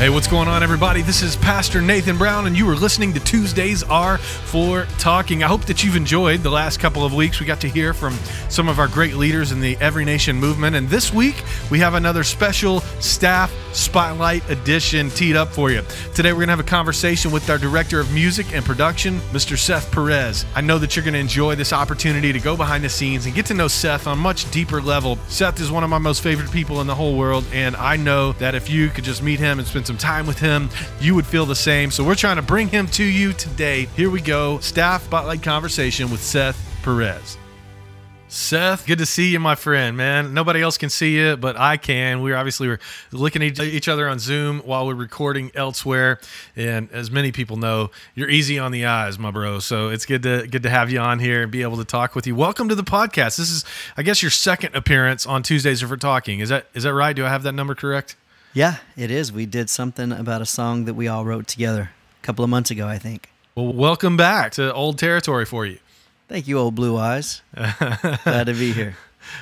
Hey, what's going on, everybody? This is Pastor Nathan Brown, and you are listening to Tuesdays Are for Talking. I hope that you've enjoyed the last couple of weeks. We got to hear from some of our great leaders in the Every Nation movement, and this week we have another special staff spotlight edition teed up for you. Today, we're going to have a conversation with our director of music and production, Mr. Seth Perez. I know that you're going to enjoy this opportunity to go behind the scenes and get to know Seth on a much deeper level. Seth is one of my most favorite people in the whole world, and I know that if you could just meet him and spend some time with him, you would feel the same. So we're trying to bring him to you today. Here we go. Staff Spotlight Conversation with Seth Perez. Seth, good to see you, my friend, man. Nobody else can see you, but I can. We're obviously were looking at each other on Zoom while we're recording elsewhere. And as many people know, you're easy on the eyes, my bro. So it's good to good to have you on here and be able to talk with you. Welcome to the podcast. This is, I guess, your second appearance on Tuesdays for Talking. Is that is that right? Do I have that number correct? Yeah, it is. We did something about a song that we all wrote together a couple of months ago, I think. Well, welcome back to old territory for you. Thank you, old blue eyes. Glad to be here.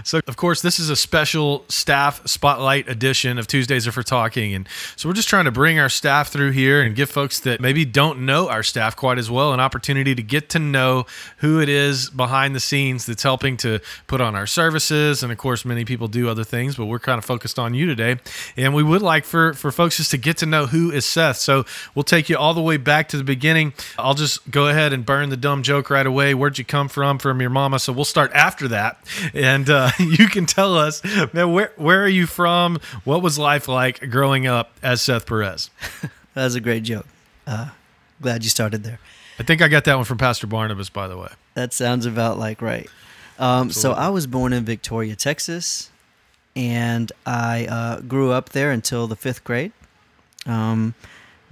So, of course, this is a special staff spotlight edition of Tuesdays are for Talking. And so we're just trying to bring our staff through here and give folks that maybe don't know our staff quite as well an opportunity to get to know who it is behind the scenes that's helping to put on our services. And of course, many people do other things, but we're kind of focused on you today. And we would like for, for folks just to get to know who is Seth. So we'll take you all the way back to the beginning. I'll just go ahead and burn the dumb joke right away. Where'd you come from? From your mama. So we'll start after that. And, uh, you can tell us, man, where where are you from? What was life like growing up as Seth Perez? that was a great joke. Uh, glad you started there. I think I got that one from Pastor Barnabas, by the way. That sounds about like right. Um, so I was born in Victoria, Texas, and I uh, grew up there until the fifth grade. Um,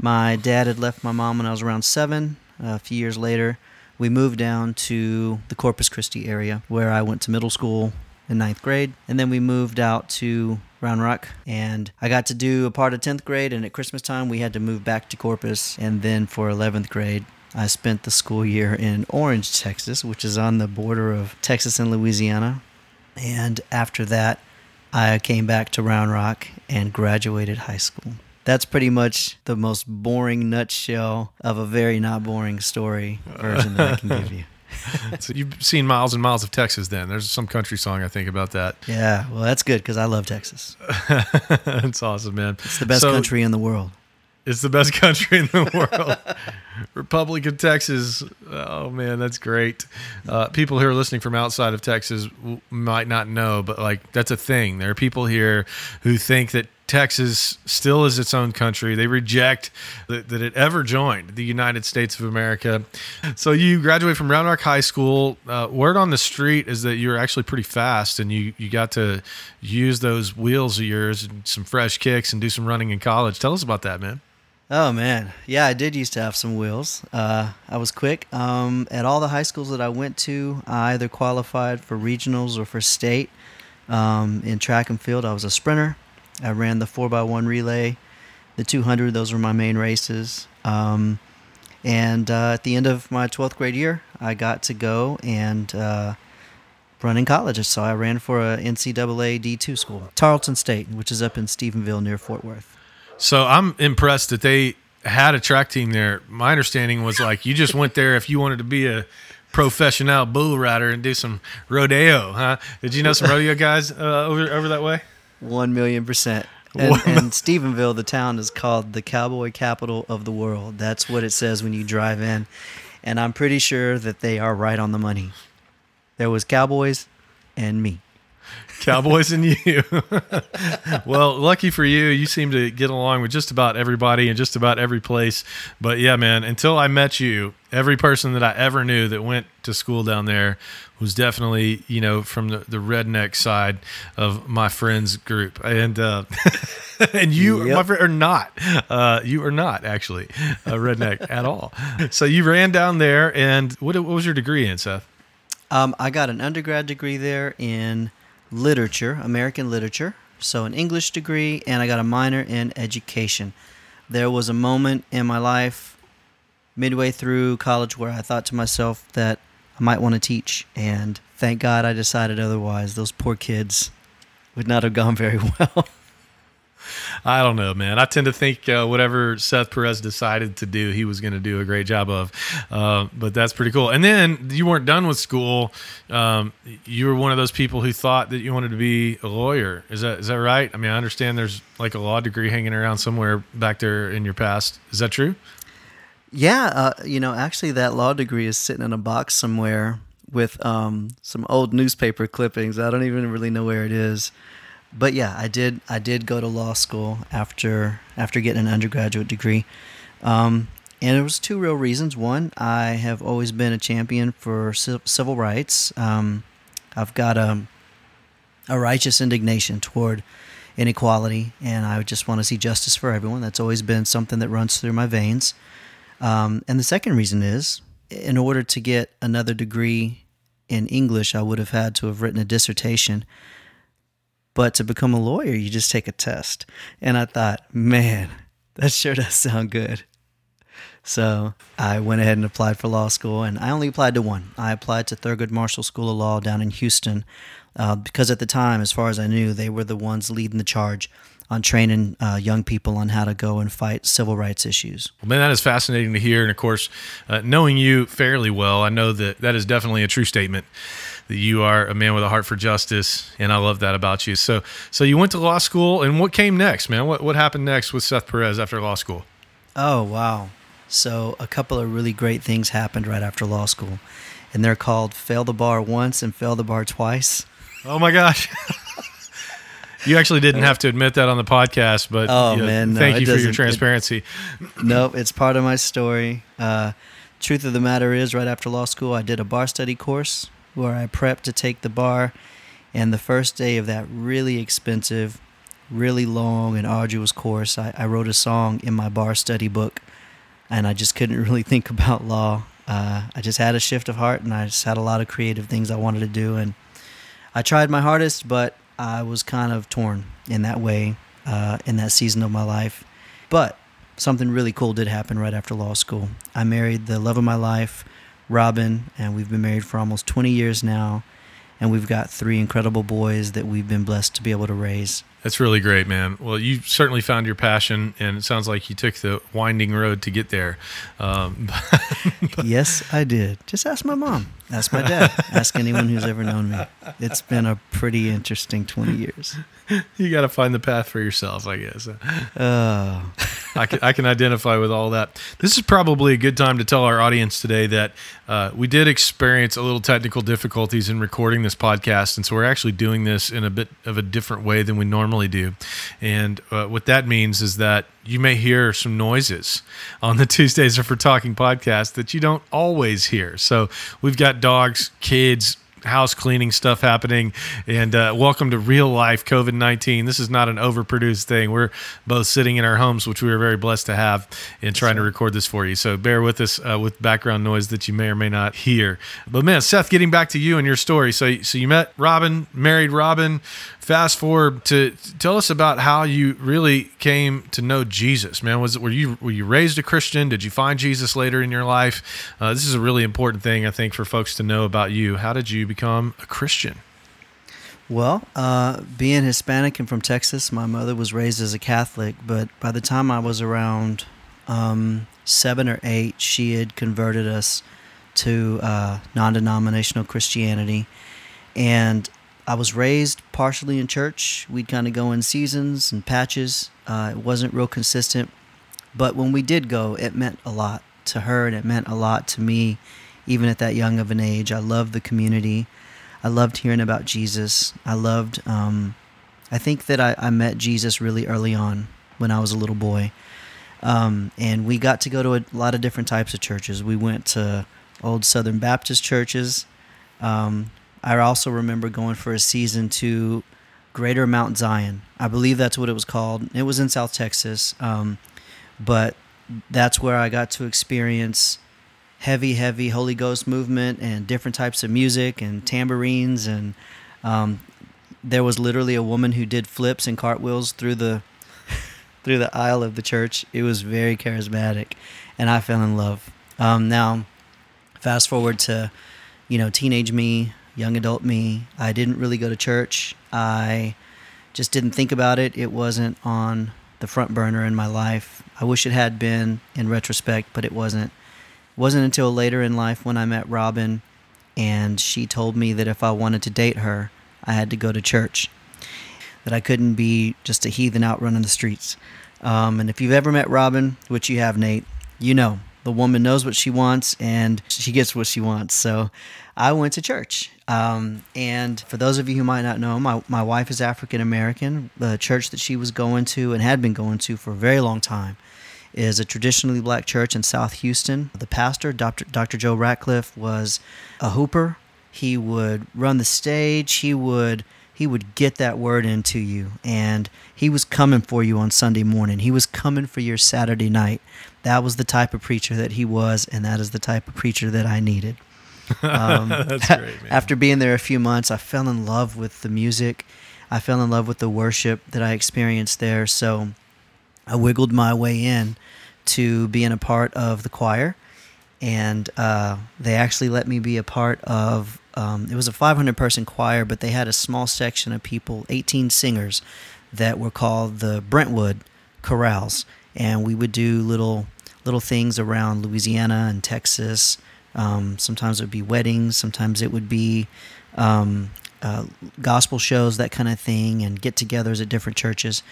my dad had left my mom when I was around seven. Uh, a few years later, we moved down to the Corpus Christi area where I went to middle school in ninth grade. And then we moved out to Round Rock, and I got to do a part of 10th grade. And at Christmas time, we had to move back to Corpus. And then for 11th grade, I spent the school year in Orange, Texas, which is on the border of Texas and Louisiana. And after that, I came back to Round Rock and graduated high school. That's pretty much the most boring nutshell of a very not boring story version that I can give you. so you've seen miles and miles of Texas. Then there's some country song I think about that. Yeah, well, that's good because I love Texas. that's awesome, man. It's the best so, country in the world. It's the best country in the world. Republic of Texas. Oh man, that's great. Uh, people who are listening from outside of Texas might not know, but like that's a thing. There are people here who think that Texas still is its own country. They reject that, that, it ever joined the United States of America. So you graduate from Round Rock High School. Uh, word on the street is that you're actually pretty fast, and you you got to use those wheels of yours and some fresh kicks and do some running in college. Tell us about that, man. Oh man, yeah, I did used to have some wheels. Uh, I was quick. Um, at all the high schools that I went to, I either qualified for regionals or for state. Um, in track and field, I was a sprinter. I ran the 4x1 relay, the 200, those were my main races. Um, and uh, at the end of my 12th grade year, I got to go and uh, run in college. So I ran for a NCAA D2 school, Tarleton State, which is up in Stephenville near Fort Worth. So I'm impressed that they had a track team there. My understanding was like you just went there if you wanted to be a professional bull rider and do some rodeo, huh? Did you know some rodeo guys uh, over over that way? One million percent. And, and, Stephenville, the town, is called the cowboy capital of the world. That's what it says when you drive in. And I'm pretty sure that they are right on the money. There was cowboys and me. Cowboys and you. well, lucky for you, you seem to get along with just about everybody and just about every place. But yeah, man, until I met you, every person that I ever knew that went to school down there was definitely, you know, from the, the redneck side of my friends group. And uh, and you, yep. my friend, are not. Uh, you are not actually a redneck at all. So you ran down there, and what, what was your degree in, Seth? Um, I got an undergrad degree there in literature, American literature, so an English degree, and I got a minor in education. There was a moment in my life midway through college where I thought to myself that I might want to teach, and thank God I decided otherwise. Those poor kids would not have gone very well. I don't know, man. I tend to think uh, whatever Seth Perez decided to do, he was going to do a great job of. Uh, but that's pretty cool. And then you weren't done with school. Um, you were one of those people who thought that you wanted to be a lawyer. Is that is that right? I mean, I understand there's like a law degree hanging around somewhere back there in your past. Is that true? Yeah, uh, you know, actually, that law degree is sitting in a box somewhere with um, some old newspaper clippings. I don't even really know where it is but yeah, I did. I did go to law school after after getting an undergraduate degree, um, and it was two real reasons. One, I have always been a champion for civil rights. Um, I've got a a righteous indignation toward inequality, and I just want to see justice for everyone. That's always been something that runs through my veins. Um, and the second reason is, in order to get another degree in English, I would have had to have written a dissertation but to become a lawyer, you just take a test. And I thought, man, that sure does sound good. So I went ahead and applied for law school, and I only applied to one. I applied to Thurgood Marshall School of Law down in Houston uh, because at the time, as far as I knew, they were the ones leading the charge on training uh, young people on how to go and fight civil rights issues. Well, man, that is fascinating to hear. And of course, uh, knowing you fairly well, I know that that is definitely a true statement that you are a man with a heart for justice, and I love that about you. So, so you went to law school, and what came next, man? What what happened next with Seth Perez after law school? Oh wow! So a couple of really great things happened right after law school, and they're called fail the bar once and fail the bar twice. Oh my gosh! you actually didn't have to admit that on the podcast, but oh you know, man, no, thank you for your transparency. It, nope, it's part of my story. Uh, truth of the matter is, right after law school, I did a bar study course where I prepped to take the bar. And the first day of that really expensive, really long, and arduous course, I, I wrote a song in my bar study book. And I just couldn't really think about law. Uh, I just had a shift of heart and I just had a lot of creative things I wanted to do. And I tried my hardest, but I was kind of torn in that way uh, in that season of my life. But something really cool did happen right after law school. I married the love of my life Robin, and we've been married for almost 20 years now. And we've got three incredible boys that we've been blessed to be able to raise. That's really great, man. Well, you certainly found your passion, and it sounds like you took the winding road to get there. Um, yes, I did. Just ask my mom, ask my dad, ask anyone who's ever known me. It's been a pretty interesting 20 years. you got to find the path for yourself, I guess. Uh, I, can, I can identify with all that. This is probably a good time to tell our audience today that uh, we did experience a little technical difficulties in recording this podcast. And so we're actually doing this in a bit of a different way than we normally do. And uh, what that means is that you may hear some noises on the Tuesdays of for Talking podcast that you don't always hear. So we've got dogs, kids, house cleaning stuff happening. And uh, welcome to real life COVID 19. This is not an overproduced thing. We're both sitting in our homes, which we are very blessed to have, and trying to record this for you. So bear with us uh, with background noise that you may or may not hear. But man, Seth, getting back to you and your story. So, so you met Robin, married Robin, fast forward to tell us about how you really came to know Jesus, man. Was it were you were you raised a Christian? Did you find Jesus later in your life? Uh, this is a really important thing I think for folks to know about you. How did you become a Christian? Well, uh, being Hispanic and from Texas, my mother was raised as a Catholic, but by the time I was around um, seven or eight, she had converted us to uh, non denominational Christianity. And I was raised partially in church. We'd kind of go in seasons and patches. Uh, it wasn't real consistent. But when we did go, it meant a lot to her and it meant a lot to me, even at that young of an age. I loved the community. I loved hearing about Jesus. I loved, um, I think that I, I, met Jesus really early on when I was a little boy. Um, and we got to go to a lot of different types of churches. We went to old Southern Baptist churches. Um, I also remember going for a season to Greater Mount Zion. I believe that's what it was called. It was in South Texas, um, but that's where I got to experience heavy, heavy Holy Ghost movement and different types of music and tambourines and um, there was literally a woman who did flips and cartwheels through the through the aisle of the church. It was very charismatic, and I fell in love. Um, now, fast forward to you know teenage me young adult me. I didn't really go to church. I just didn't think about it. It wasn't on the front burner in my life. I wish it had been in retrospect, but it wasn't. It wasn't until later in life when I met Robin and she told me that if I wanted to date her, I had to go to church. That I couldn't be just a heathen out running the streets. Um, and if you've ever met Robin, which you have, Nate, you know the woman knows what she wants and she gets what she wants. So I went to church. Um, and for those of you who might not know, my, my wife is African American. The church that she was going to and had been going to for a very long time is a traditionally black church in South Houston. The pastor, Dr. Dr. Joe Ratliff, was a hooper. He would run the stage. He would he would get that word into you and he was coming for you on Sunday morning. He was coming for your Saturday night. That was the type of preacher that he was and that is the type of preacher that I needed. Um, That's great, man. After being there a few months, I fell in love with the music. I fell in love with the worship that I experienced there. So I wiggled my way in to being a part of the choir, and uh, they actually let me be a part of. Um, it was a 500 person choir, but they had a small section of people, 18 singers, that were called the Brentwood Chorales, and we would do little little things around Louisiana and Texas. Um, sometimes it would be weddings, sometimes it would be um, uh, gospel shows, that kind of thing, and get-togethers at different churches.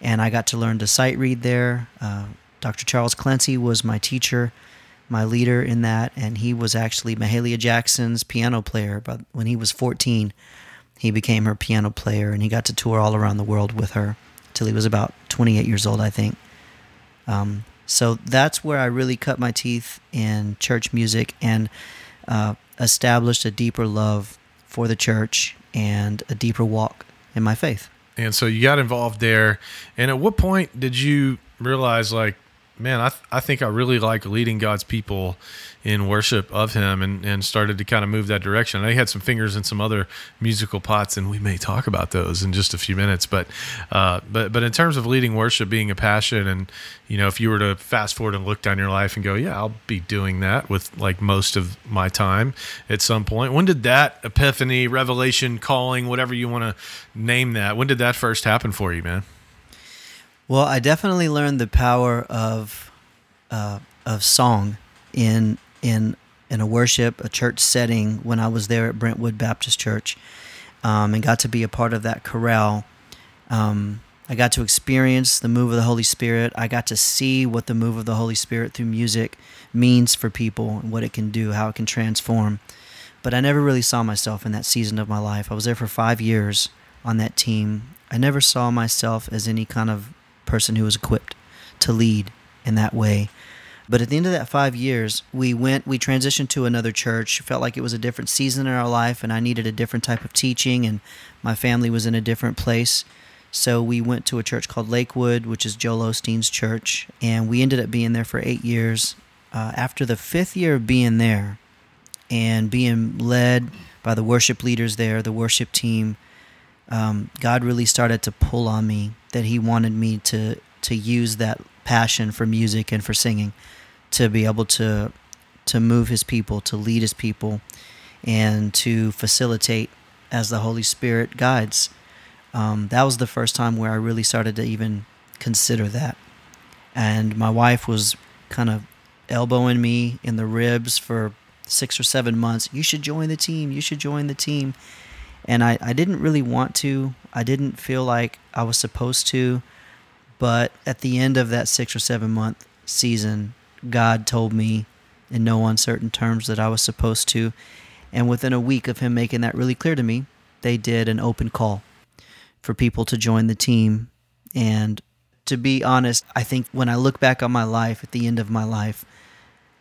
And I got to learn to sight read there. Uh, Dr. Charles Clancy was my teacher, my leader in that, and he was actually Mahalia Jackson's piano player. But when he was 14, he became her piano player, and he got to tour all around the world with her till he was about 28 years old, I think. Um, so that's where I really cut my teeth in church music and uh, established a deeper love for the church and a deeper walk in my faith. And so you got involved there. And at what point did you realize, like, man, I, th- I think I really like leading God's people in worship of Him and, and started to kind of move that direction. I had some fingers in some other musical pots, and we may talk about those in just a few minutes. But uh, but but in terms of leading worship being a passion, and you know, if you were to fast forward and look down your life and go, yeah, I'll be doing that with like most of my time at some point. When did that epiphany, revelation, calling, whatever you want to name that, when did that first happen for you, man? Well, I definitely learned the power of uh, of song in in in a worship, a church setting when I was there at Brentwood Baptist Church, um, and got to be a part of that chorale. Um, I got to experience the move of the Holy Spirit. I got to see what the move of the Holy Spirit through music means for people and what it can do, how it can transform. But I never really saw myself in that season of my life. I was there for five years on that team. I never saw myself as any kind of person who was equipped to lead in that way. But at the end of that five years, we went, we transitioned to another church. Felt like it was a different season in our life, and I needed a different type of teaching, and my family was in a different place. So we went to a church called Lakewood, which is Joel Osteen's church, and we ended up being there for eight years. Uh, after the fifth year of being there and being led by the worship leaders there, the worship team, um, God really started to pull on me that He wanted me to to use that passion for music and for singing to be able to to move His people, to lead His people, and to facilitate as the Holy Spirit guides. Um, that was the first time where I really started to even consider that. And my wife was kind of elbowing me in the ribs for six or seven months. You should join the team. You should join the team and I, I didn't really want to. I didn't feel like I was supposed to. But at the end of that six or seven month season, God told me in no uncertain terms that I was supposed to. And within a week of Him making that really clear to me, they did an open call for people to join the team. And to be honest, I think when I look back on my life at the end of my life,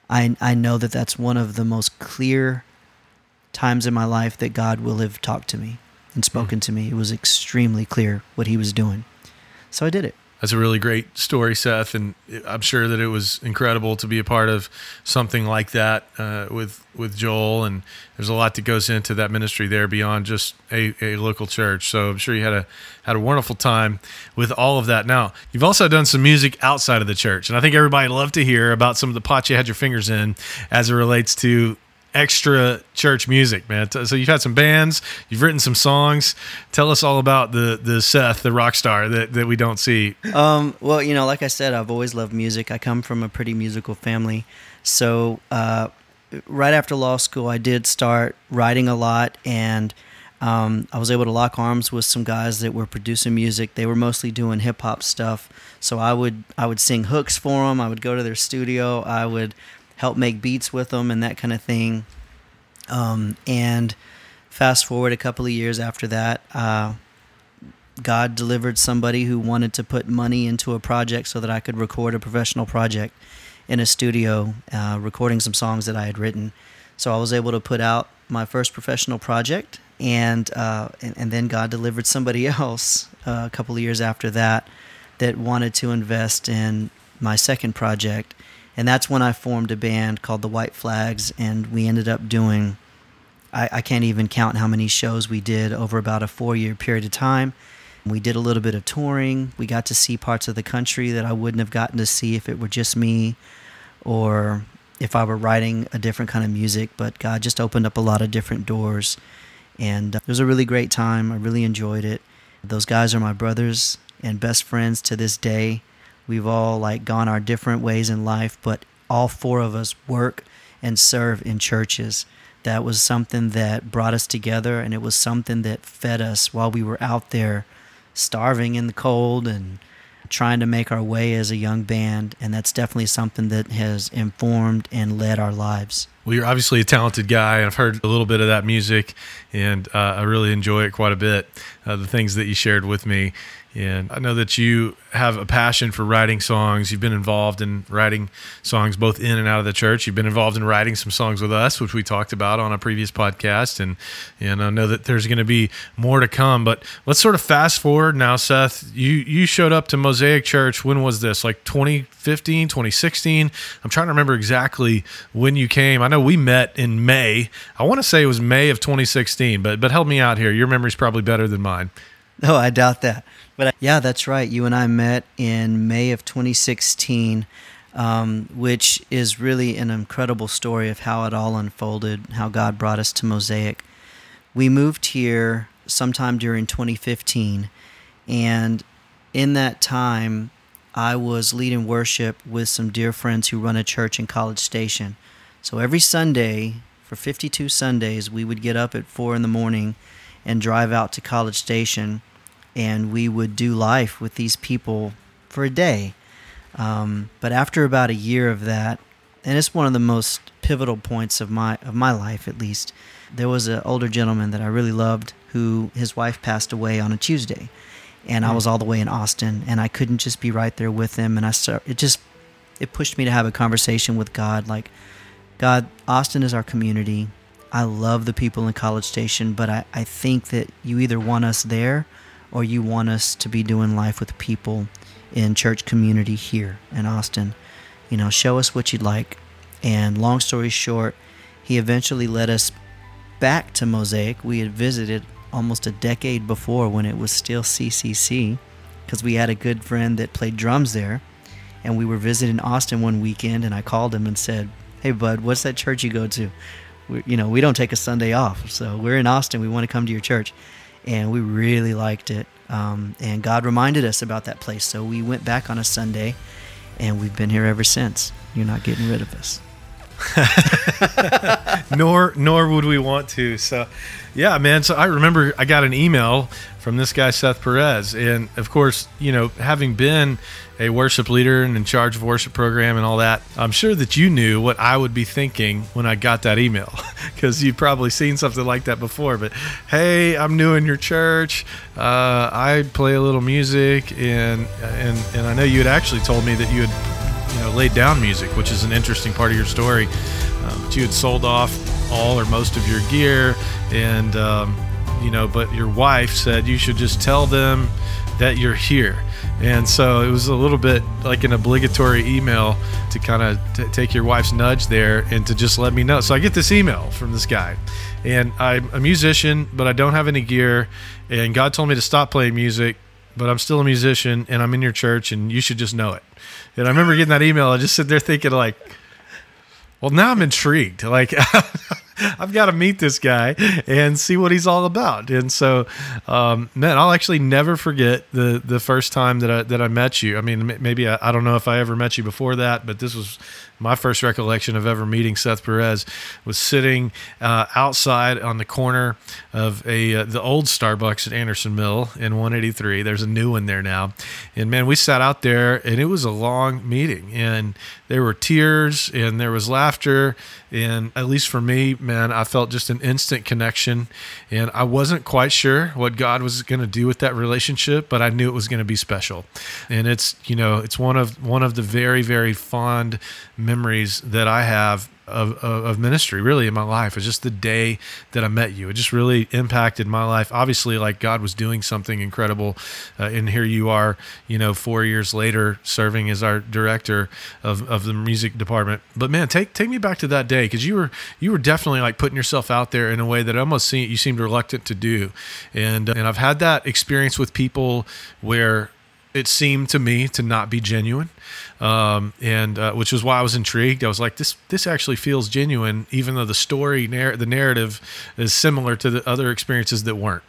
I, I know that that's one of the most clear times in my life that God will have talked to me and spoken to me. It was extremely clear what He was doing. So I did it. That's a really great story, Seth, and I'm sure that it was incredible to be a part of something like that uh, with with Joel. And there's a lot that goes into that ministry there beyond just a, a local church. So I'm sure you had a had a wonderful time with all of that. Now you've also done some music outside of the church, and I think everybody would love to hear about some of the pots you had your fingers in as it relates to extra church music, man. So you've had some bands, you've written some songs. Tell us all about the the Seth, the rock star that, that we don't see. Um, well, you know, like I said, I've always loved music. I come from a pretty musical family, so uh, right after law school, I did start writing a lot and. Um, I was able to lock arms with some guys that were producing music. They were mostly doing hip hop stuff, so I would I would sing hooks for them. I would go to their studio. I would help make beats with them and that kind of thing. Um, and fast forward a couple of years after that, uh, God delivered somebody who wanted to put money into a project so that I could record a professional project in a studio, uh, recording some songs that I had written. So I was able to put out my first professional project, and uh, and, and, then God delivered somebody else uh, a couple of years after that that wanted to invest in my second project, and that's when I formed a band called the White Flags, and we ended up doing. I, I can't even count how many shows we did over about a four-year period of time. We did a little bit of touring. We got to see parts of the country that I wouldn't have gotten to see if it were just me or if I were writing a different kind of music. But God just opened up a lot of different doors. And uh, it was a really great time. I really enjoyed it. Those guys are my brothers and best friends to this day. We've all like gone our different ways in life, but all four of us work and serve in churches. That was something that brought us together, and it was something that fed us while we were out there starving in the cold and trying to make our way as a young band. And that's definitely something that has informed and led our lives. Well, you're obviously a talented guy. I've heard a little bit of that music, and uh, I really enjoy it quite a bit. Uh, the things that you shared with me, and I know that you have a passion for writing songs. You've been involved in writing songs both in and out of the church. You've been involved in writing some songs with us, which we talked about on a previous podcast. And, and I know that there's going to be more to come. But let's sort of fast forward now, Seth. You, you showed up to Mosaic Church. When was this? Like 2015, 2016? I'm trying to remember exactly when you came. I know we met in May. I want to say it was May of 2016, but, but help me out here. Your memory's probably better than mine. No, I doubt that. But I, yeah, that's right. You and I met in May of 2016, um, which is really an incredible story of how it all unfolded, how God brought us to Mosaic. We moved here sometime during 2015, and in that time, I was leading worship with some dear friends who run a church in College Station. So every Sunday, for 52 Sundays, we would get up at 4 in the morning and drive out to College Station, and we would do life with these people for a day. Um, but after about a year of that, and it's one of the most pivotal points of my of my life, at least, there was an older gentleman that I really loved who his wife passed away on a Tuesday, and mm. I was all the way in Austin, and I couldn't just be right there with him, and I start, it just it pushed me to have a conversation with God, like, God, Austin is our community. I love the people in College Station, but I, I think that you either want us there or you want us to be doing life with people in church community here in Austin. You know, show us what you'd like. And long story short, he eventually led us back to Mosaic. We had visited almost a decade before when it was still CCC because we had a good friend that played drums there. And we were visiting Austin one weekend, and I called him and said, Hey, bud, what's that church you go to? we, you know, we don't take a Sunday off. So we're in Austin. We want to come to your church. And we really liked it. Um, and God reminded us about that place. So we went back on a Sunday and we've been here ever since. You're not getting rid of us. nor nor would we want to. So, yeah, man. So I remember I got an email from this guy Seth Perez, and of course, you know, having been a worship leader and in charge of worship program and all that, I'm sure that you knew what I would be thinking when I got that email because you've probably seen something like that before. But hey, I'm new in your church. Uh, I play a little music, and and and I know you had actually told me that you had you know laid down music, which is an interesting part of your story. Um, but you had sold off all or most of your gear, and um, you know, but your wife said you should just tell them that you're here. And so it was a little bit like an obligatory email to kind of t- take your wife's nudge there and to just let me know. So I get this email from this guy, and I'm a musician, but I don't have any gear. And God told me to stop playing music, but I'm still a musician, and I'm in your church, and you should just know it. And I remember getting that email. I just sit there thinking like, well, now I'm intrigued. Like, I've got to meet this guy and see what he's all about. And so, um, man, I'll actually never forget the the first time that I that I met you. I mean, maybe I, I don't know if I ever met you before that, but this was my first recollection of ever meeting Seth Perez was sitting uh, outside on the corner of a uh, the old Starbucks at Anderson Mill in 183. There's a new one there now, and man, we sat out there and it was a long meeting, and there were tears and there was laughter, and at least for me, man, I felt just an instant connection, and I wasn't quite sure what God was going to do with that relationship, but I knew it was going to be special, and it's you know it's one of one of the very very fond memories that I have of, of, of, ministry really in my life is just the day that I met you. It just really impacted my life. Obviously, like God was doing something incredible. Uh, and here you are, you know, four years later serving as our director of, of the music department. But man, take, take me back to that day. Cause you were, you were definitely like putting yourself out there in a way that I almost see, you seemed reluctant to do. And, uh, and I've had that experience with people where it seemed to me to not be genuine, um, and uh, which was why I was intrigued. I was like, this this actually feels genuine, even though the story, narr- the narrative, is similar to the other experiences that weren't.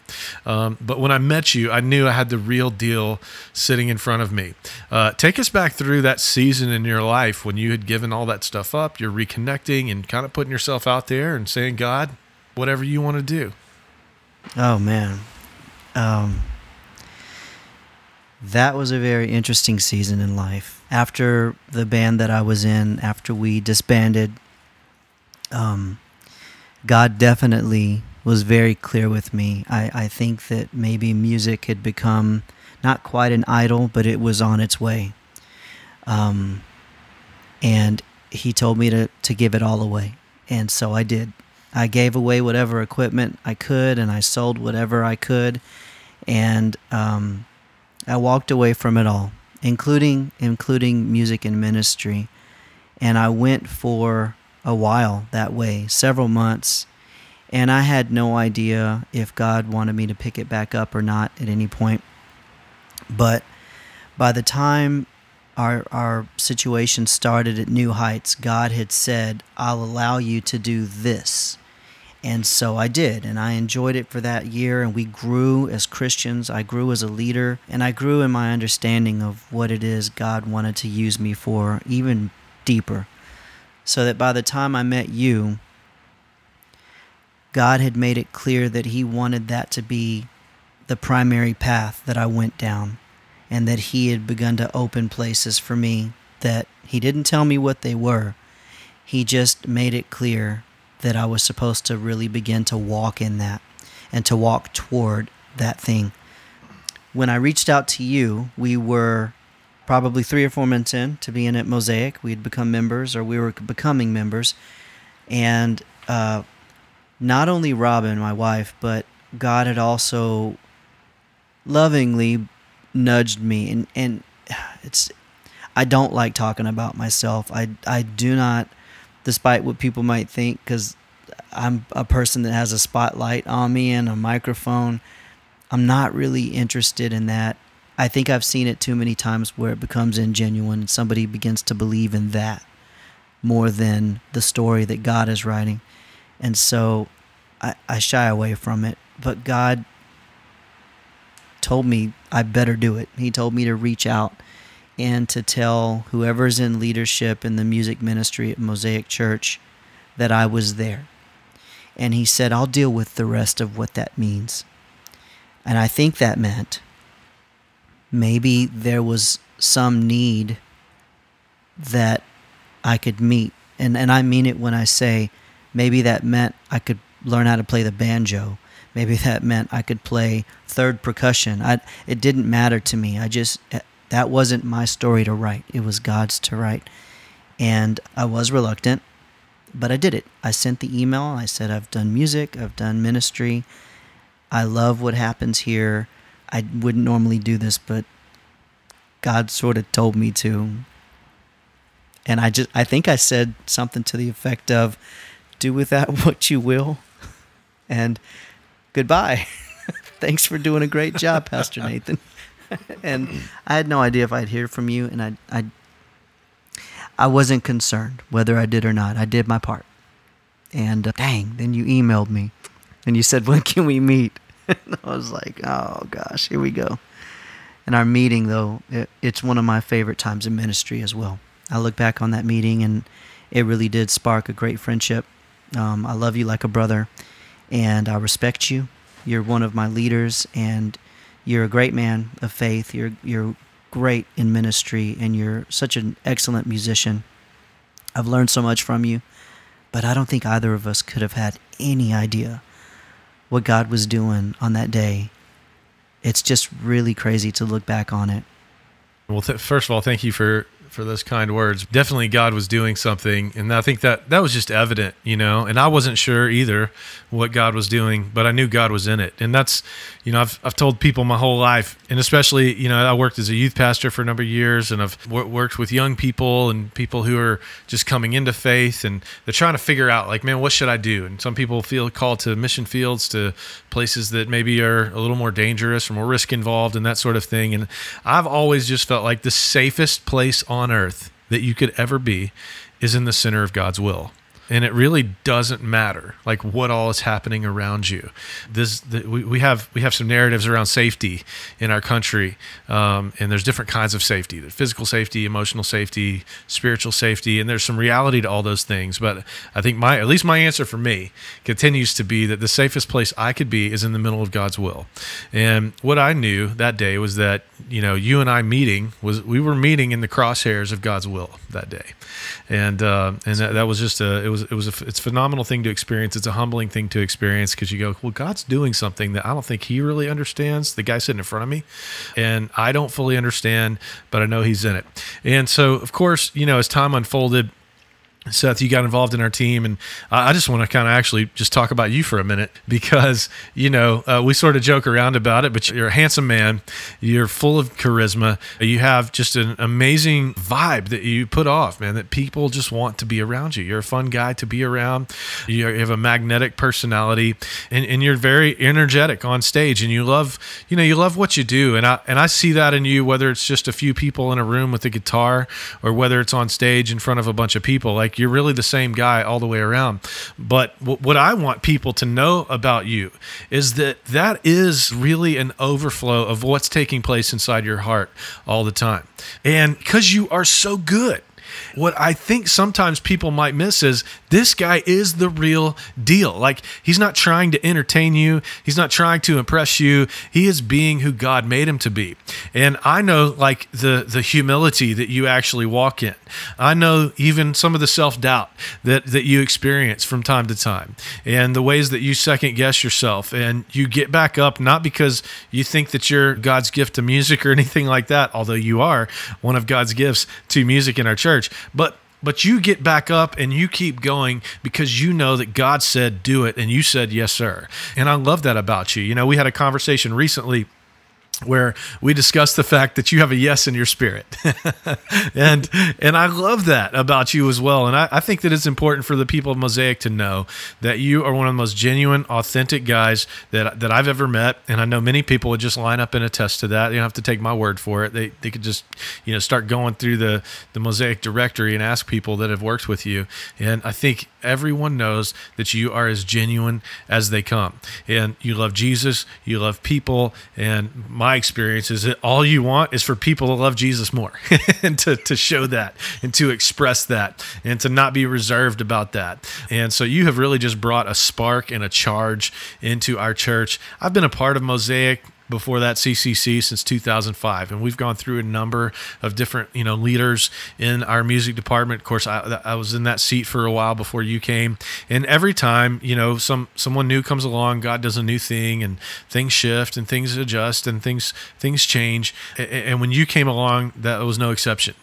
Um, but when I met you, I knew I had the real deal sitting in front of me. Uh, take us back through that season in your life when you had given all that stuff up. You're reconnecting and kind of putting yourself out there and saying, God, whatever you want to do. Oh man. Um that was a very interesting season in life. After the band that I was in, after we disbanded, um, God definitely was very clear with me. I, I think that maybe music had become not quite an idol, but it was on its way. Um, and he told me to, to give it all away. And so I did. I gave away whatever equipment I could and I sold whatever I could. And um, I walked away from it all, including including music and ministry, and I went for a while that way, several months, and I had no idea if God wanted me to pick it back up or not at any point. But by the time our our situation started at New Heights, God had said, "I'll allow you to do this." And so I did, and I enjoyed it for that year. And we grew as Christians. I grew as a leader, and I grew in my understanding of what it is God wanted to use me for, even deeper. So that by the time I met you, God had made it clear that He wanted that to be the primary path that I went down, and that He had begun to open places for me that He didn't tell me what they were. He just made it clear that I was supposed to really begin to walk in that and to walk toward that thing. When I reached out to you, we were probably three or four months in to being at Mosaic. We had become members, or we were becoming members. And uh, not only Robin, my wife, but God had also lovingly nudged me. And, and it's, I don't like talking about myself. I, I do not despite what people might think, because I'm a person that has a spotlight on me and a microphone. I'm not really interested in that. I think I've seen it too many times where it becomes ingenuine and somebody begins to believe in that more than the story that God is writing. And so I, I shy away from it. But God told me I better do it. He told me to reach out and to tell whoever's in leadership in the music ministry at Mosaic Church that I was there. And he said, I'll deal with the rest of what that means. And I think that meant maybe there was some need that I could meet. And, and I mean it when I say maybe that meant I could learn how to play the banjo. Maybe that meant I could play third percussion. I, it didn't matter to me. I just that wasn't my story to write, it was God's to write. And I was reluctant, but I did it. I sent the email. I said, I've done music, I've done ministry. I love what happens here. I wouldn't normally do this, but God sort of told me to. And I just, I think I said something to the effect of, do with that what you will. And goodbye. Thanks for doing a great job, Pastor Nathan. and I had no idea if I'd hear from you, and I, I, I wasn't concerned whether I did or not. I did my part, And uh, dang, then you emailed me and you said, when can we meet? and I was like, oh gosh, here we go. And our meeting, though, it, it's one of my favorite times in ministry as well. I look back on that meeting and it really did spark a great friendship. Um, I love you like a brother and I respect you. You're one of my leaders and you're a great man of faith. You're, you're great in ministry and you're such an excellent musician. I've learned so much from you, but I don't think either of us could have had any idea what God was doing on that day. It's just really crazy to look back on it. Well, th- first of all, thank you for for those kind words. Definitely God was doing something. And I think that that was just evident, you know, and I wasn't sure either what God was doing, but I knew God was in it. And that's, you know, I've, I've told people my whole life, and especially, you know, I worked as a youth pastor for a number of years and I've worked with young people and people who are just coming into faith and they're trying to figure out, like, man, what should I do? And some people feel called to mission fields, to places that maybe are a little more dangerous or more risk involved and that sort of thing. And I've always just felt like the safest place on earth that you could ever be is in the center of God's will and it really doesn't matter like what all is happening around you. This the, we, we have we have some narratives around safety in our country um, and there's different kinds of safety. There's physical safety emotional safety spiritual safety and there's some reality to all those things. But i think my at least my answer for me continues to be that the safest place i could be is in the middle of god's will. And what i knew that day was that you know you and i meeting was we were meeting in the crosshairs of god's will that day and uh, and that, that was just a it was it was a it's a phenomenal thing to experience. It's a humbling thing to experience because you go, well, God's doing something that I don't think He really understands. The guy sitting in front of me, and I don't fully understand, but I know He's in it. And so, of course, you know, as time unfolded Seth, you got involved in our team, and I just want to kind of actually just talk about you for a minute because you know uh, we sort of joke around about it, but you're a handsome man, you're full of charisma, you have just an amazing vibe that you put off, man. That people just want to be around you. You're a fun guy to be around. You have a magnetic personality, and, and you're very energetic on stage, and you love you know you love what you do, and I and I see that in you, whether it's just a few people in a room with a guitar or whether it's on stage in front of a bunch of people, like like you're really the same guy all the way around. But what I want people to know about you is that that is really an overflow of what's taking place inside your heart all the time. And because you are so good what I think sometimes people might miss is this guy is the real deal. Like he's not trying to entertain you, he's not trying to impress you. He is being who God made him to be. And I know like the the humility that you actually walk in. I know even some of the self-doubt that that you experience from time to time and the ways that you second guess yourself and you get back up not because you think that you're God's gift to music or anything like that, although you are one of God's gifts to music in our church, but but you get back up and you keep going because you know that God said do it and you said yes sir. And I love that about you. You know, we had a conversation recently where we discuss the fact that you have a yes in your spirit. And and i love that about you as well. And I, I, think that it's important for the people of mosaic to know that you are one of the most genuine authentic guys that that i've ever met. And i know many people would just line up and attest to that. You don't have to take my word for it. They, they could just you know start going through the the mosaic directory and ask people that have worked with you. And i think everyone knows that you are as genuine as they come. And you love jesus you love people and my my experience is that all you want is for people to love Jesus more and to, to show that and to express that and to not be reserved about that. And so you have really just brought a spark and a charge into our church. I've been a part of Mosaic before that CCC since 2005 and we've gone through a number of different you know leaders in our music department. Of course I, I was in that seat for a while before you came. And every time you know some someone new comes along God does a new thing and things shift and things adjust and things things change. And when you came along that was no exception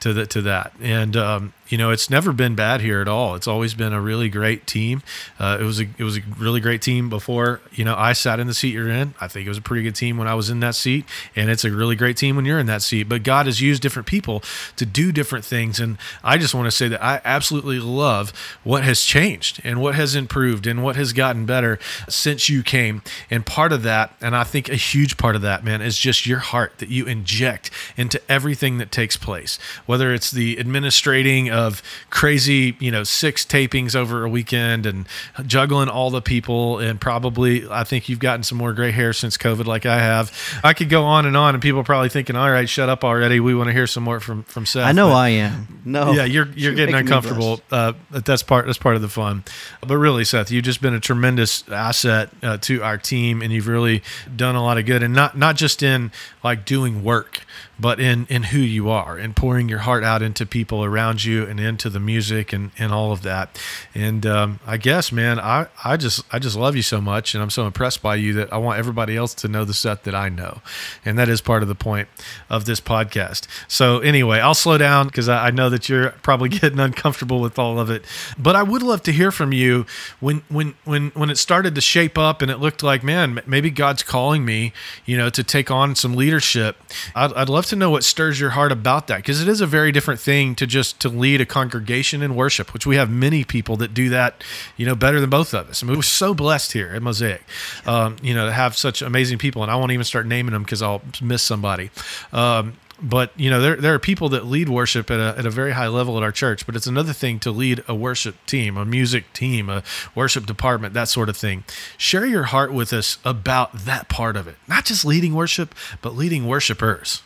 to that to that. And um, you know, it's never been bad here at all. It's always been a really great team. Uh, it was a it was a really great team before you know I sat in the seat you're in. I think it was a pretty good team when I was in that seat, and it's a really great team when you're in that seat. But God has used different people to do different things, and I just want to say that I absolutely love what has changed and what has improved and what has gotten better since you came. And part of that, and I think a huge part of that, man, is just your heart that you inject into everything that takes place, whether it's the administrating of crazy, you know, six tapings over a weekend and juggling all the people. And probably, I think you've gotten some more gray hair since COVID, like I have. I could go on and on, and people are probably thinking, "All right, shut up already. We want to hear some more from from Seth." I know But- I am. No. yeah, you're you're getting making me uncomfortable. Uh, but that's part that's part of the fun. But really, Seth, you've just been a tremendous asset uh, to our team, and you've really done a lot of good. And not not just in like doing work, but in in who you are and pouring your heart out into people around you and into the music and and all of that. And um, I guess, man, I I just I just love you so much, and I'm so impressed by you that I want everybody else to know the Seth that I know, and that is part of the point of this podcast. So anyway, I'll slow down because I, I know that you're probably getting uncomfortable with all of it. But I would love to hear from you when when when when it started to shape up and it looked like, man, maybe God's calling me, you know, to take on some leadership. I'd, I'd love to know what stirs your heart about that because it is a very different thing to just to lead a congregation in worship, which we have many people that do that, you know, better than both of us. I mean, we're so blessed here at Mosaic, um, you know, to have such amazing people, and I won't even start naming them because I'll miss somebody. Um, but you know there, there are people that lead worship at a, at a very high level at our church but it's another thing to lead a worship team a music team a worship department that sort of thing share your heart with us about that part of it not just leading worship but leading worshipers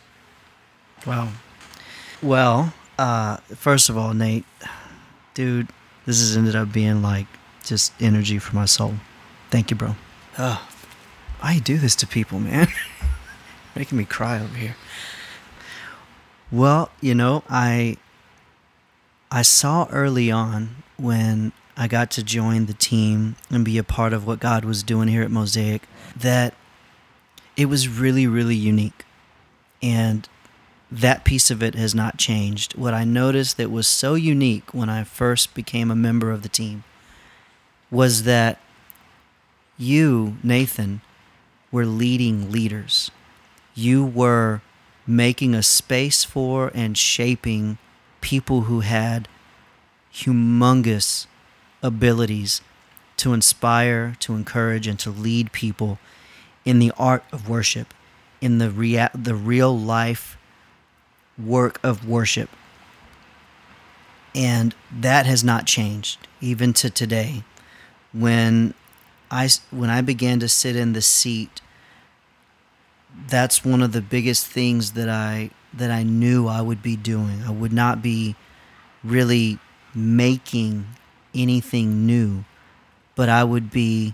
Wow. Well, uh, first of all, Nate, dude, this has ended up being like just energy for my soul. Thank you, bro. Why you do this to people, man? Making me cry over here. Well, you know, I I saw early on when I got to join the team and be a part of what God was doing here at Mosaic that it was really, really unique. And that piece of it has not changed. What I noticed that was so unique when I first became a member of the team was that you, Nathan, were leading leaders. You were making a space for and shaping people who had humongous abilities to inspire, to encourage, and to lead people in the art of worship, in the rea- the real life work of worship. And that has not changed even to today. When I when I began to sit in the seat, that's one of the biggest things that I that I knew I would be doing. I would not be really making anything new, but I would be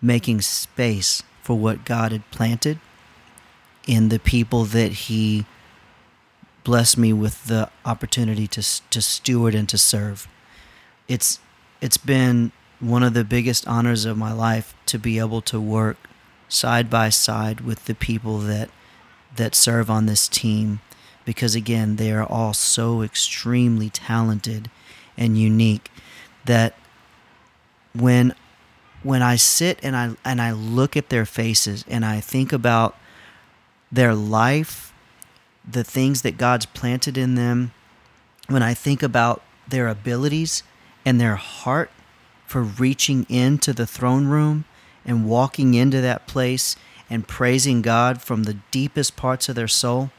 making space for what God had planted in the people that He blessed me with the opportunity to to steward and to serve. It's it's been one of the biggest honors of my life to be able to work side by side with the people that that serve on this team because again they are all so extremely talented and unique that when when I sit and I and I look at their faces and I think about their life, the things that God's planted in them, when I think about their abilities and their heart for reaching into the throne room and walking into that place and praising God from the deepest parts of their soul,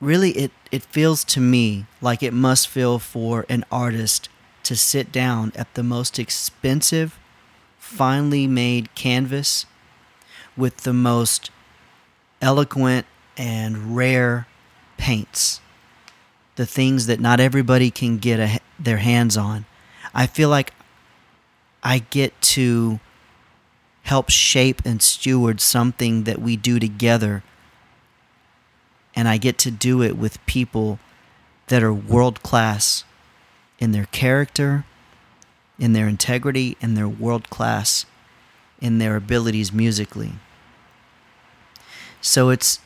really it, it feels to me like it must feel for an artist to sit down at the most expensive, finely made canvas with the most eloquent and rare paints, the things that not everybody can get a, their hands on. I feel like I get to help shape and steward something that we do together, and I get to do it with people that are world class in their character, in their integrity, and their world class in their abilities musically. So it's,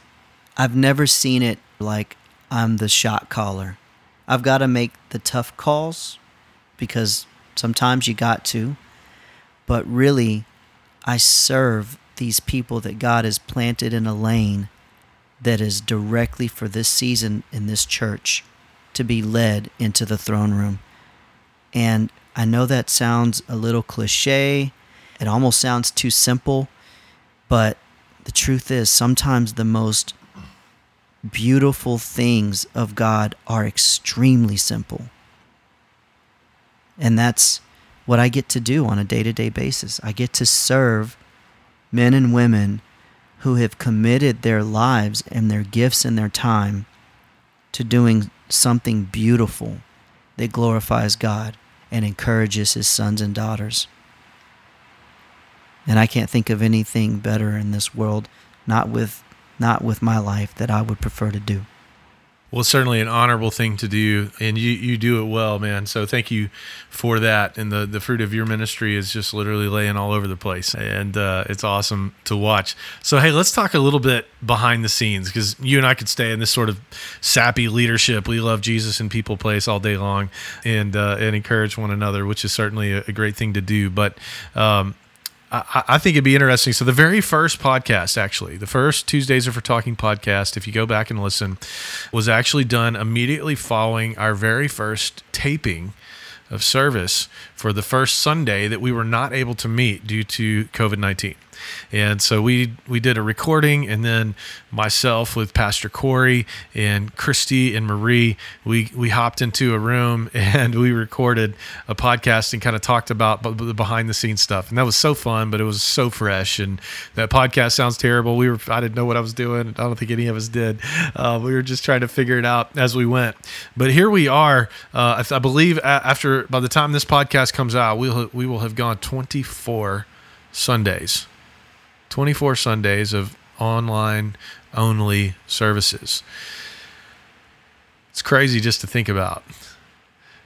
I've never seen it like I'm the shot caller. I've got to make the tough calls because sometimes you got to. But really, I serve these people that God has planted in a lane that is directly for this season in this church to be led into the throne room. And I know that sounds a little cliche. It almost sounds too simple. But the truth is, sometimes the most beautiful things of God are extremely simple. And that's what I get to do on a day to day basis. I get to serve men and women who have committed their lives and their gifts and their time to doing something beautiful that glorifies God and encourages his sons and daughters. And I can't think of anything better in this world, not with not with my life that I would prefer to do. Well, certainly an honorable thing to do, and you, you do it well, man. So thank you for that. And the, the fruit of your ministry is just literally laying all over the place, and uh, it's awesome to watch. So, hey, let's talk a little bit behind the scenes because you and I could stay in this sort of sappy leadership. We love Jesus and people place all day long, and uh, and encourage one another, which is certainly a, a great thing to do. But um, I, think it'd be interesting. So the very first podcast, actually, the first Tuesdays are for Talking podcast, if you go back and listen, was actually done immediately following our very first taping of service for the first Sunday that we were not able to meet due to COVID nineteen. And so we we did a recording, and then myself with Pastor Corey and Christy and Marie, we we hopped into a room and we recorded a podcast and kind of talked about the behind the scenes stuff, and that was so fun. But it was so fresh, and that podcast sounds terrible. We were I didn't know what I was doing. I don't think any of us did. Uh, we were just trying to figure it out as we went. But here we are. Uh, I, believe after by the time this podcast comes out, we'll we will have gone 24 Sundays 24 Sundays of online only services. It's crazy just to think about.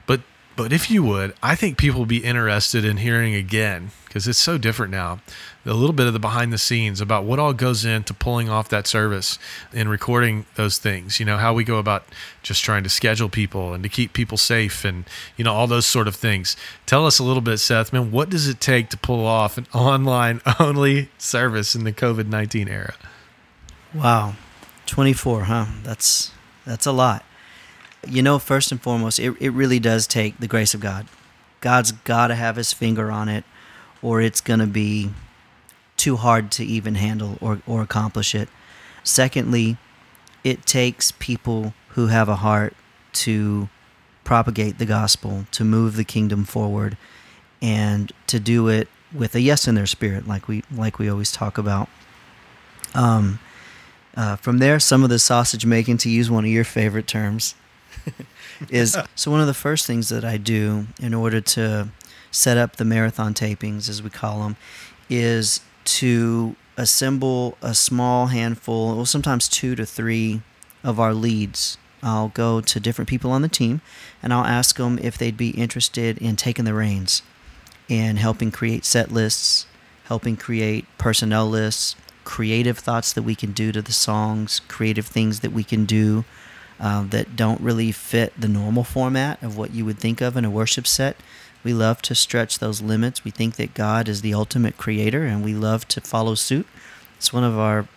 But but if you would, I think people would be interested in hearing again because it's so different now. A little bit of the behind the scenes about what all goes into pulling off that service and recording those things. You know, how we go about just trying to schedule people and to keep people safe and, you know, all those sort of things. Tell us a little bit, Seth, man, what does it take to pull off an online only service in the COVID 19 era? Wow. 24, huh? That's that's a lot. You know, first and foremost, it, it really does take the grace of God. God's got to have his finger on it or it's going to be too hard to even handle or, or accomplish it. Secondly, it takes people who have a heart to propagate the gospel, to move the kingdom forward, and to do it with a yes in their spirit, like we like we always talk about. Um, uh, from there, some of the sausage making, to use one of your favorite terms, is so one of the first things that I do in order to set up the marathon tapings, as we call them, is to assemble a small handful, well, sometimes two to three of our leads. I'll go to different people on the team and I'll ask them if they'd be interested in taking the reins and helping create set lists, helping create personnel lists, creative thoughts that we can do to the songs, creative things that we can do uh, that don't really fit the normal format of what you would think of in a worship set. We love to stretch those limits. We think that God is the ultimate creator, and we love to follow suit. It's one of our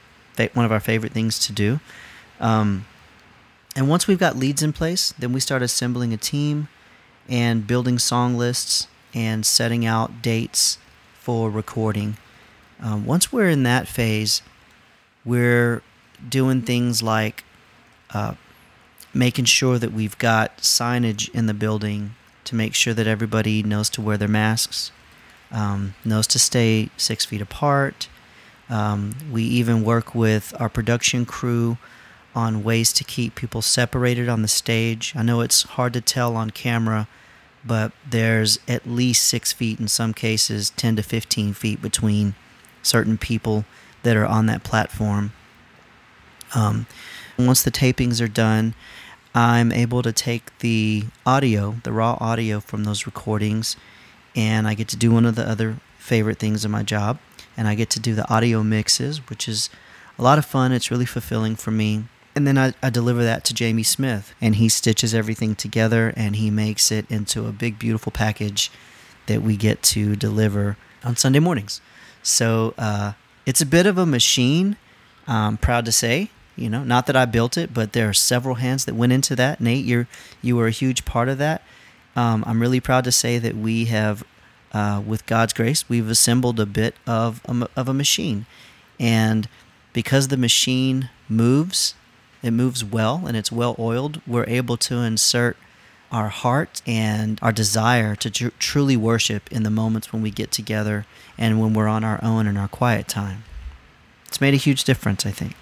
one of our favorite things to do. Um, and once we've got leads in place, then we start assembling a team and building song lists and setting out dates for recording. Um, once we're in that phase, we're doing things like uh, making sure that we've got signage in the building to make sure that everybody knows to wear their masks, um, knows to stay six feet apart. Um, we even work with our production crew on ways to keep people separated on the stage. I know it's hard to tell on camera, but there's at least six feet, in some cases, 10 to 15 feet between certain people that are on that platform. Um, once the tapings are done, I'm able to take the audio, the raw audio from those recordings, and I get to do one of the other favorite things in my job, and I get to do the audio mixes, which is a lot of fun. It's really fulfilling for me. And then I, I deliver that to Jamie Smith, and he stitches everything together and he makes it into a big, beautiful package that we get to deliver on Sunday mornings. So uh, it's a bit of a machine, I'm proud to say. You know, not that I built it, but there are several hands that went into that. Nate, you're you were a huge part of that. Um, I'm really proud to say that we have, uh, with God's grace, we've assembled a bit of a, of a machine, and because the machine moves, it moves well and it's well oiled. We're able to insert our heart and our desire to tr- truly worship in the moments when we get together and when we're on our own in our quiet time. It's made a huge difference, I think.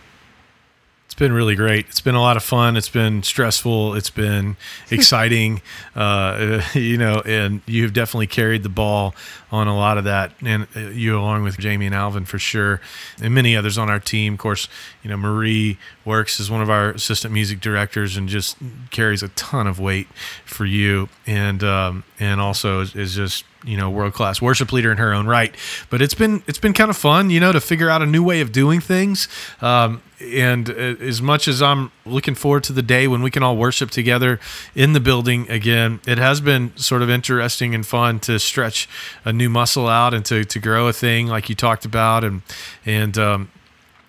It's been really great. It's been a lot of fun. It's been stressful. It's been exciting, uh, you know, and you've definitely carried the ball on a lot of that. And uh, you, along with Jamie and Alvin, for sure, and many others on our team. Of course, you know, Marie works as one of our assistant music directors and just carries a ton of weight for you. And um, and also is, is just you know world class worship leader in her own right. But it's been it's been kind of fun, you know, to figure out a new way of doing things. Um, and uh, as much as I'm looking forward to the day when we can all worship together in the building again, it has been sort of interesting and fun to stretch a new muscle out and to, to grow a thing like you talked about and and um,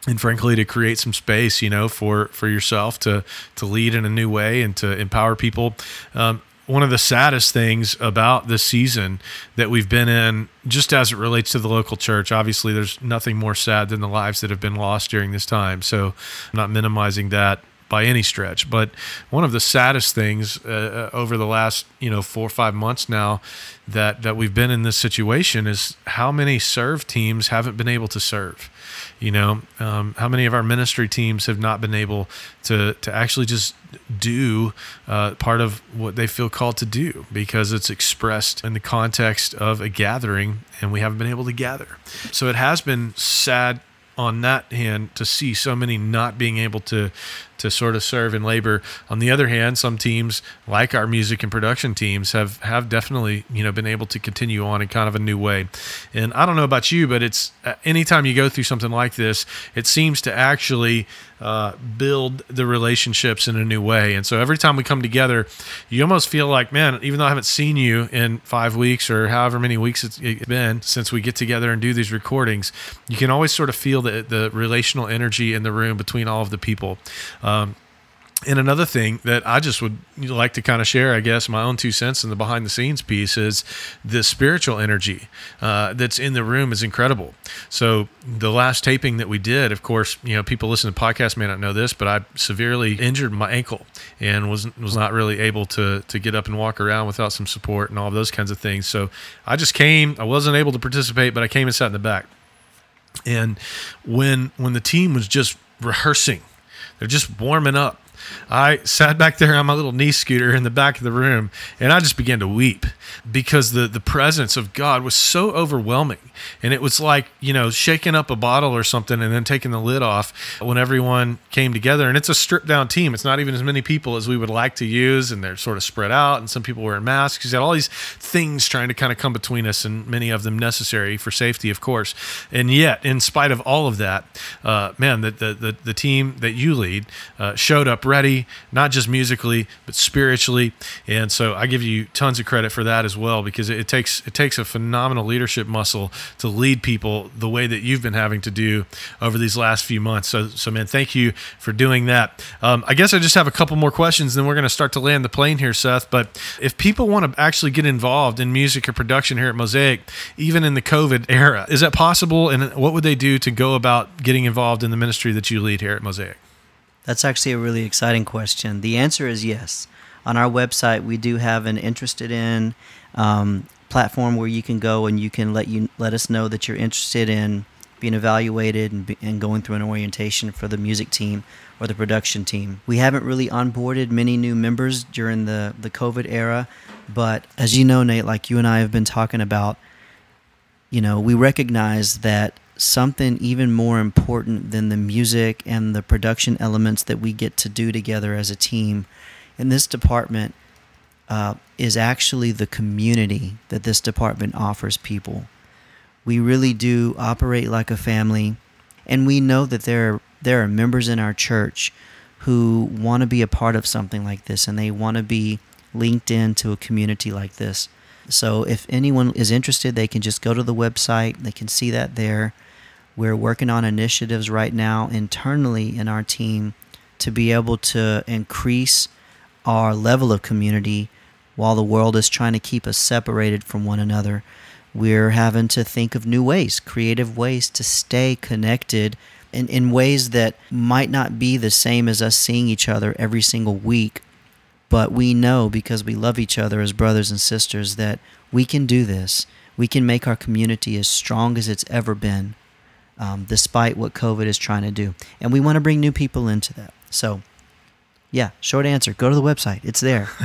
and frankly to create some space you know for for yourself to to lead in a new way and to empower people um, one of the saddest things about this season that we've been in, just as it relates to the local church, obviously, there's nothing more sad than the lives that have been lost during this time. So, I'm not minimizing that by any stretch. But one of the saddest things uh, uh, over the last you know four or five months now that that we've been in this situation is how many serve teams haven't been able to serve. You know, um, how many of our ministry teams have not been able to to actually just do uh, part of what they feel called to do because it's expressed in the context of a gathering, and we haven't been able to gather. So it has been sad on that hand to see so many not being able to to sort of serve in labor. On the other hand, some teams like our music and production teams have have definitely you know been able to continue on in kind of a new way. And I don't know about you, but it's uh, anytime you go through something like this, it seems to actually uh, build the relationships in a new way. And so every time we come together, you almost feel like, man, even though I haven't seen you in five weeks or however many weeks it's been since we get together and do these recordings, you can always sort of feel the the relational energy in the room between all of the people. Um, and another thing that I just would like to kind of share, I guess, my own two cents in the behind the scenes piece is the spiritual energy uh, that's in the room is incredible. So the last taping that we did, of course, you know, people listen to podcasts may not know this, but I severely injured my ankle and was was not really able to to get up and walk around without some support and all those kinds of things. So I just came. I wasn't able to participate, but I came and sat in the back. And when when the team was just rehearsing, they're just warming up I sat back there on my little knee scooter in the back of the room and I just began to weep because the, the presence of God was so overwhelming. And it was like, you know, shaking up a bottle or something and then taking the lid off when everyone came together. And it's a stripped down team. It's not even as many people as we would like to use. And they're sort of spread out. And some people wearing masks. You got all these things trying to kind of come between us, and many of them necessary for safety, of course. And yet, in spite of all of that, uh, man, the, the, the, the, team that you lead uh, showed up ready, not just musically, but spiritually. And so I give you tons of credit for that as well, because it, takes it takes a phenomenal leadership muscle to lead people the way that you've been having to do over these last few months. So, so man, thank you for doing that. Um, I guess I just have a couple more questions, then we're going to start to land the plane here, Seth. But if people want to actually get involved in music or production here at Mosaic, even in the COVID era, is that possible? And what would they do to go about getting involved in the ministry that you lead here at Mosaic? That's actually a really exciting question. The answer is yes. On our website, we do have an interested in um, platform where you can go and you can let you let us know that you're interested in being evaluated and, be, and going through an orientation for the music team or the production team. We haven't really onboarded many new members during the the COVID era, but as you know, Nate, like you and I have been talking about, you know, we recognize that something even more important than the music and the production elements that we get to do together as a team in this department uh, is actually the community that this department offers people. We really do operate like a family, and we know that there are, there are members in our church who want to be a part of something like this and they want to be linked into a community like this. So if anyone is interested, they can just go to the website, they can see that there. We're working on initiatives right now internally in our team to be able to increase our level of community while the world is trying to keep us separated from one another. We're having to think of new ways, creative ways to stay connected in, in ways that might not be the same as us seeing each other every single week, But we know because we love each other as brothers and sisters that we can do this. We can make our community as strong as it's ever been, um, despite what COVID is trying to do. And we want to bring new people into that. So, yeah, short answer. Go to the website. It's there.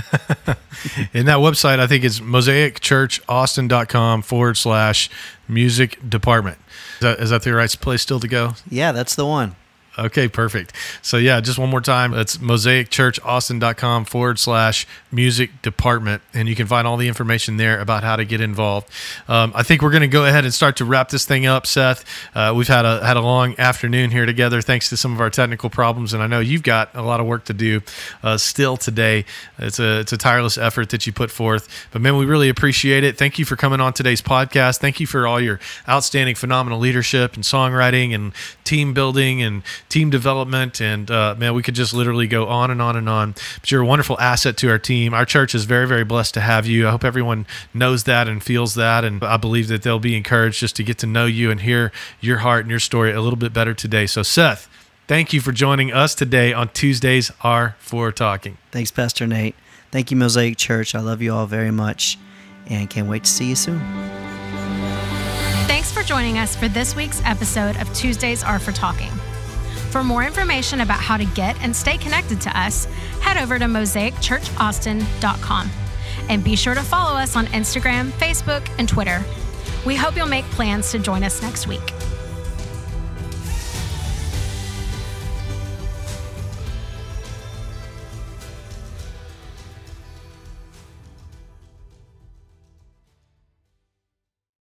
In that website, I think it's mosaicchurchaustin.com forward slash music department. Is that, is that the right place still to go? Yeah, that's the one. Okay, perfect. So yeah, just one more time. It's mosaicchurchaustin.com forward slash music department. And you can find all the information there about how to get involved. Um, I think we're going to go ahead and start to wrap this thing up, Seth. Uh, we've had a, had a long afternoon here together thanks to some of our technical problems. And I know you've got a lot of work to do uh, still today. It's a, it's a tireless effort that you put forth. But man, we really appreciate it. Thank you for coming on today's podcast. Thank you for all your outstanding, phenomenal leadership and songwriting and team building and team development, and uh, man, we could just literally go on and on and on. But you're a wonderful asset to our team. Our church is very, very blessed to have you. I hope everyone knows that and feels that, and I believe that they'll be encouraged just to get to know you and hear your heart and your story a little bit better today. So, Seth, thank you for joining us today on Tuesdays Are for Talking. Thanks, Pastor Nate. Thank you, Mosaic Church. I love you all very much, and can't wait to see you soon. Thanks for joining us for this week's episode of Tuesdays Are for Talking. For more information about how to get and stay connected to us, head over to mosaicchurchaustin.com. And be sure to follow us on Instagram, Facebook, and Twitter. We hope you'll make plans to join us next week.